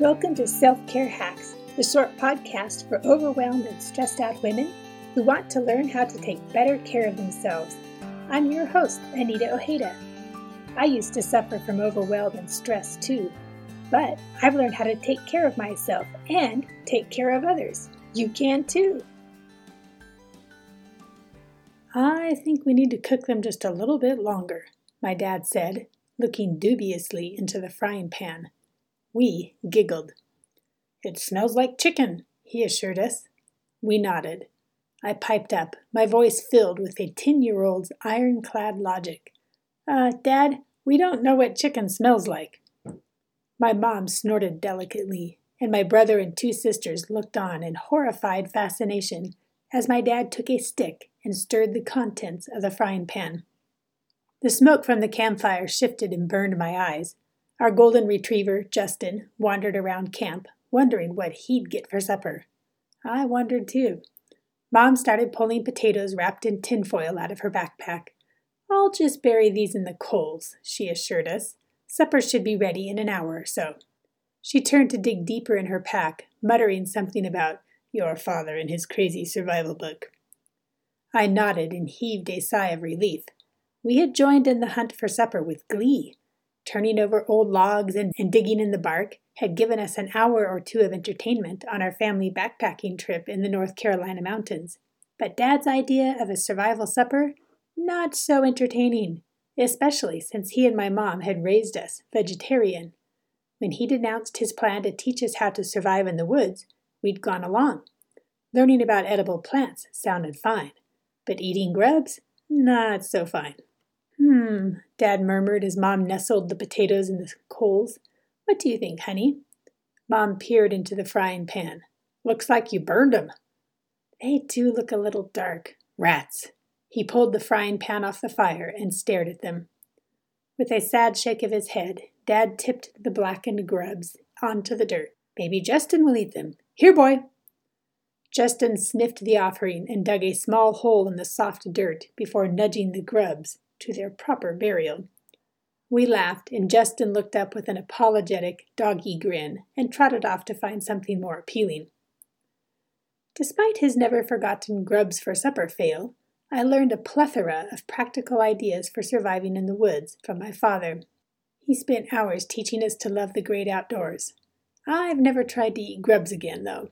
Welcome to Self Care Hacks, the short podcast for overwhelmed and stressed out women who want to learn how to take better care of themselves. I'm your host, Anita Ojeda. I used to suffer from overwhelm and stress too, but I've learned how to take care of myself and take care of others. You can too. I think we need to cook them just a little bit longer, my dad said, looking dubiously into the frying pan. We giggled. It smells like chicken, he assured us. We nodded. I piped up, my voice filled with a ten year old's ironclad logic. Uh, Dad, we don't know what chicken smells like. My mom snorted delicately, and my brother and two sisters looked on in horrified fascination as my dad took a stick and stirred the contents of the frying pan. The smoke from the campfire shifted and burned my eyes. Our golden retriever, Justin, wandered around camp, wondering what he'd get for supper. I wondered too. Mom started pulling potatoes wrapped in tinfoil out of her backpack. I'll just bury these in the coals, she assured us. Supper should be ready in an hour or so. She turned to dig deeper in her pack, muttering something about your father and his crazy survival book. I nodded and heaved a sigh of relief. We had joined in the hunt for supper with glee. Turning over old logs and, and digging in the bark had given us an hour or two of entertainment on our family backpacking trip in the North Carolina mountains. But Dad's idea of a survival supper? Not so entertaining, especially since he and my mom had raised us vegetarian. When he'd announced his plan to teach us how to survive in the woods, we'd gone along. Learning about edible plants sounded fine, but eating grubs? Not so fine. Hmm, Dad murmured as Mom nestled the potatoes in the coals. What do you think, honey? Mom peered into the frying pan. Looks like you burned 'em. They do look a little dark. Rats. He pulled the frying pan off the fire and stared at them. With a sad shake of his head, Dad tipped the blackened grubs onto the dirt. Maybe Justin will eat them. Here, boy! Justin sniffed the offering and dug a small hole in the soft dirt before nudging the grubs to their proper burial. We laughed, and Justin looked up with an apologetic, doggy grin and trotted off to find something more appealing. Despite his never forgotten grubs for supper fail, I learned a plethora of practical ideas for surviving in the woods from my father. He spent hours teaching us to love the great outdoors. I've never tried to eat grubs again, though.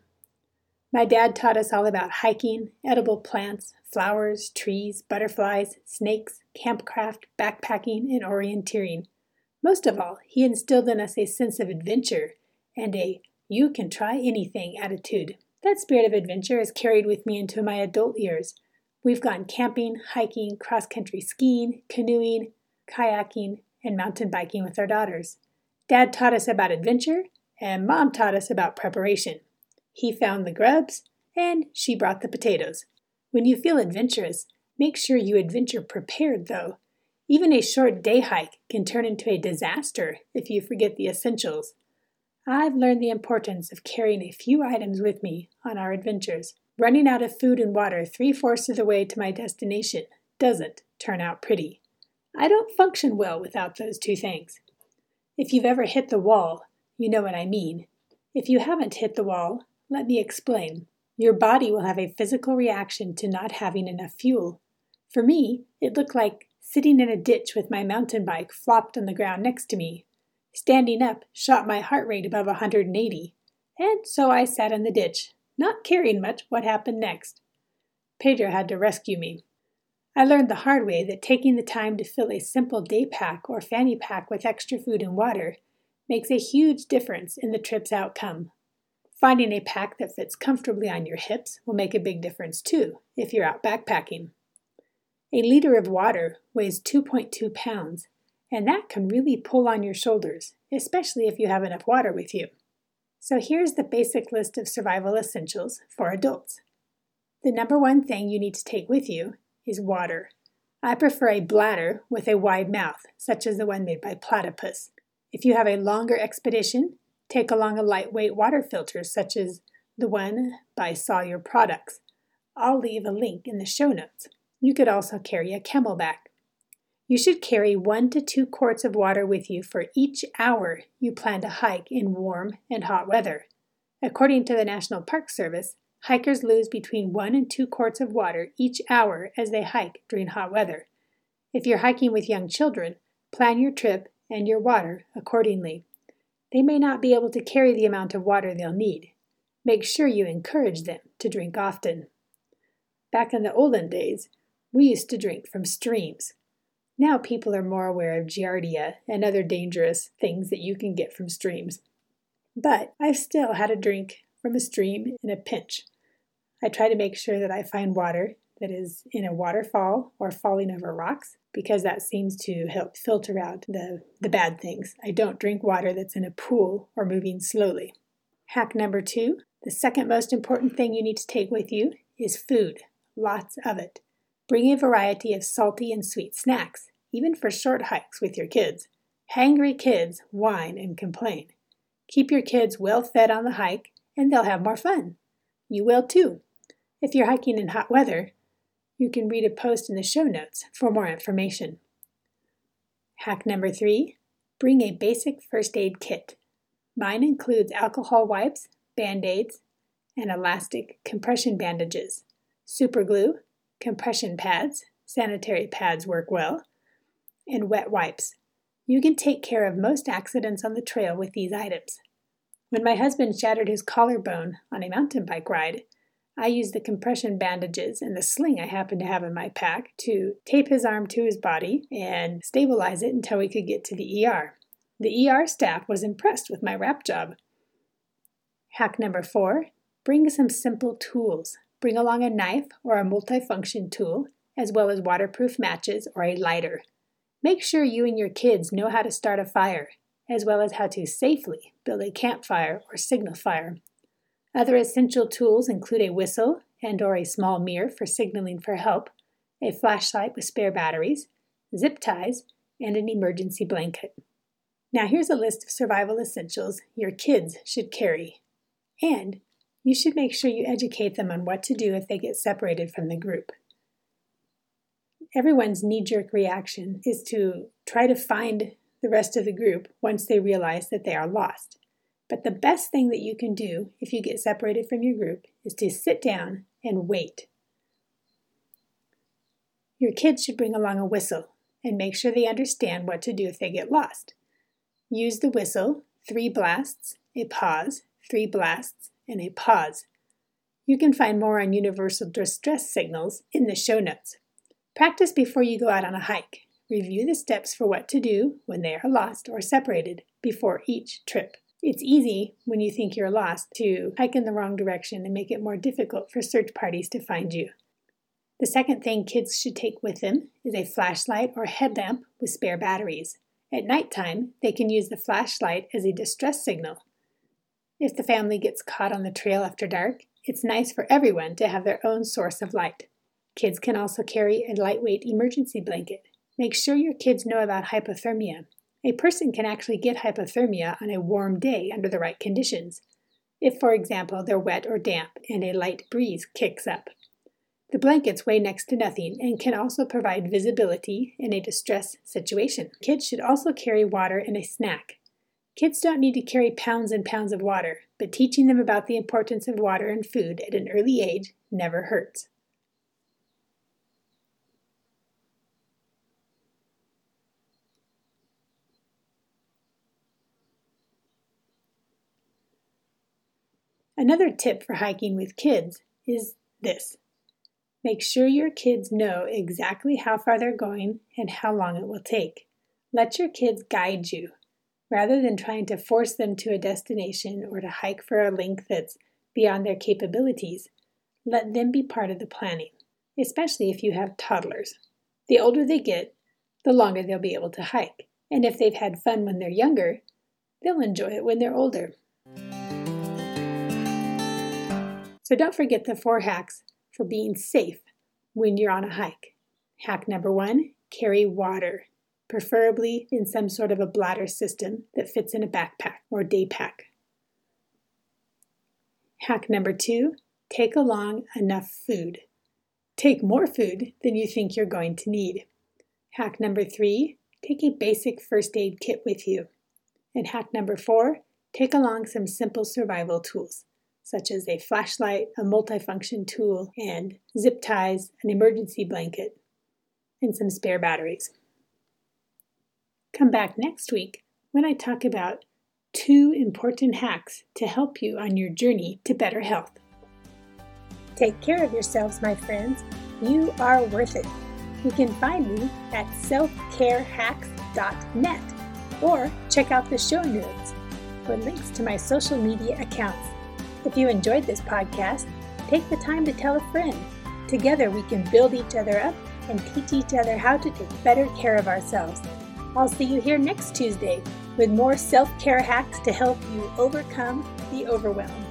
My dad taught us all about hiking, edible plants, flowers, trees, butterflies, snakes, campcraft, backpacking, and orienteering. Most of all, he instilled in us a sense of adventure and a you can try anything attitude. That spirit of adventure has carried with me into my adult years. We've gone camping, hiking, cross country skiing, canoeing, kayaking, and mountain biking with our daughters. Dad taught us about adventure, and Mom taught us about preparation. He found the grubs, and she brought the potatoes. When you feel adventurous, make sure you adventure prepared, though. Even a short day hike can turn into a disaster if you forget the essentials. I've learned the importance of carrying a few items with me on our adventures. Running out of food and water three fourths of the way to my destination doesn't turn out pretty. I don't function well without those two things. If you've ever hit the wall, you know what I mean. If you haven't hit the wall, let me explain. Your body will have a physical reaction to not having enough fuel. For me, it looked like sitting in a ditch with my mountain bike flopped on the ground next to me. Standing up shot my heart rate above 180, and so I sat in the ditch, not caring much what happened next. Pedro had to rescue me. I learned the hard way that taking the time to fill a simple day pack or fanny pack with extra food and water makes a huge difference in the trip's outcome. Finding a pack that fits comfortably on your hips will make a big difference too if you're out backpacking. A liter of water weighs 2.2 pounds, and that can really pull on your shoulders, especially if you have enough water with you. So here's the basic list of survival essentials for adults. The number one thing you need to take with you is water. I prefer a bladder with a wide mouth, such as the one made by platypus. If you have a longer expedition, Take along a lightweight water filter, such as the one by Sawyer Products. I'll leave a link in the show notes. You could also carry a CamelBak. You should carry one to two quarts of water with you for each hour you plan to hike in warm and hot weather. According to the National Park Service, hikers lose between one and two quarts of water each hour as they hike during hot weather. If you're hiking with young children, plan your trip and your water accordingly. They may not be able to carry the amount of water they'll need. Make sure you encourage them to drink often. Back in the olden days, we used to drink from streams. Now people are more aware of giardia and other dangerous things that you can get from streams. But I've still had a drink from a stream in a pinch. I try to make sure that I find water that is in a waterfall or falling over rocks because that seems to help filter out the, the bad things. I don't drink water that's in a pool or moving slowly. Hack number two the second most important thing you need to take with you is food, lots of it. Bring a variety of salty and sweet snacks, even for short hikes with your kids. Hangry kids whine and complain. Keep your kids well fed on the hike, and they'll have more fun. You will too. If you're hiking in hot weather, you can read a post in the show notes for more information. Hack number three bring a basic first aid kit. Mine includes alcohol wipes, band aids, and elastic compression bandages, super glue, compression pads, sanitary pads work well, and wet wipes. You can take care of most accidents on the trail with these items. When my husband shattered his collarbone on a mountain bike ride, I used the compression bandages and the sling I happened to have in my pack to tape his arm to his body and stabilize it until we could get to the ER. The ER staff was impressed with my wrap job. Hack number four bring some simple tools. Bring along a knife or a multifunction tool, as well as waterproof matches or a lighter. Make sure you and your kids know how to start a fire, as well as how to safely build a campfire or signal fire. Other essential tools include a whistle and or a small mirror for signaling for help, a flashlight with spare batteries, zip ties, and an emergency blanket. Now here's a list of survival essentials your kids should carry. And you should make sure you educate them on what to do if they get separated from the group. Everyone's knee jerk reaction is to try to find the rest of the group once they realize that they are lost. But the best thing that you can do if you get separated from your group is to sit down and wait. Your kids should bring along a whistle and make sure they understand what to do if they get lost. Use the whistle, three blasts, a pause, three blasts, and a pause. You can find more on universal distress signals in the show notes. Practice before you go out on a hike. Review the steps for what to do when they are lost or separated before each trip. It's easy when you think you're lost to hike in the wrong direction and make it more difficult for search parties to find you. The second thing kids should take with them is a flashlight or headlamp with spare batteries. At nighttime, they can use the flashlight as a distress signal if the family gets caught on the trail after dark, it's nice for everyone to have their own source of light. Kids can also carry a lightweight emergency blanket. Make sure your kids know about hypothermia. A person can actually get hypothermia on a warm day under the right conditions. If, for example, they're wet or damp and a light breeze kicks up. The blankets weigh next to nothing and can also provide visibility in a distress situation. Kids should also carry water and a snack. Kids don't need to carry pounds and pounds of water, but teaching them about the importance of water and food at an early age never hurts. Another tip for hiking with kids is this. Make sure your kids know exactly how far they're going and how long it will take. Let your kids guide you rather than trying to force them to a destination or to hike for a length that's beyond their capabilities, let them be part of the planning, especially if you have toddlers. The older they get, the longer they'll be able to hike. And if they've had fun when they're younger, they'll enjoy it when they're older. So don't forget the four hacks for being safe when you're on a hike. Hack number one carry water preferably in some sort of a bladder system that fits in a backpack or day pack. Hack number two take along enough food. Take more food than you think you're going to need. Hack number three take a basic first aid kit with you. And hack number four take along some simple survival tools, such as a flashlight, a multifunction tool, and zip ties, an emergency blanket, and some spare batteries. Come back next week when I talk about two important hacks to help you on your journey to better health. Take care of yourselves, my friends. You are worth it. You can find me at selfcarehacks.net or check out the show notes for links to my social media accounts. If you enjoyed this podcast, take the time to tell a friend. Together we can build each other up and teach each other how to take better care of ourselves. I'll see you here next Tuesday with more self care hacks to help you overcome the overwhelm.